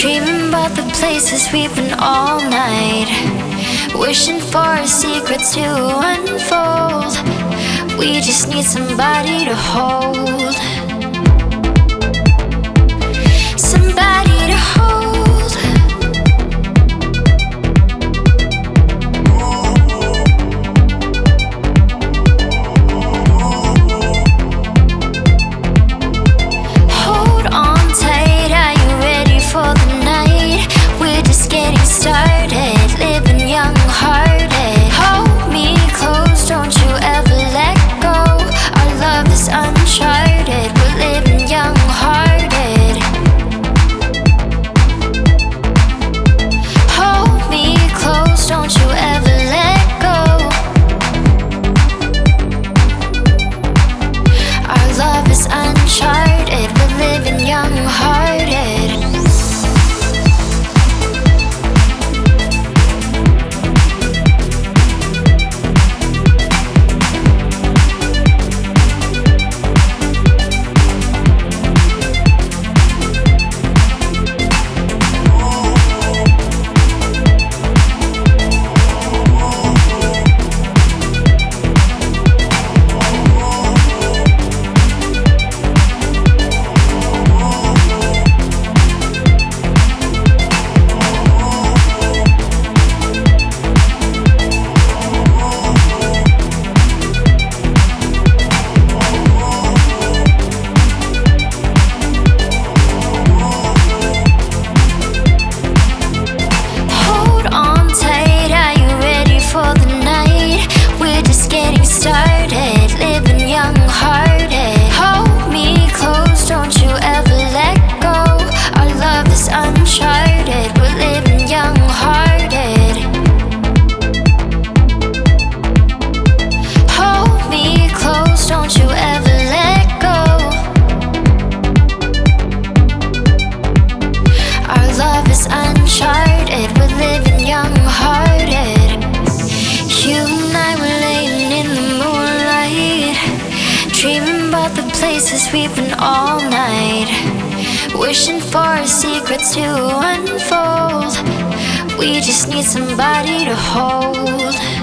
Dreaming about the places we've been all night. Wishing for our secrets to unfold. We just need somebody to hold. places we've been all night, wishing for secrets to unfold. We just need somebody to hold.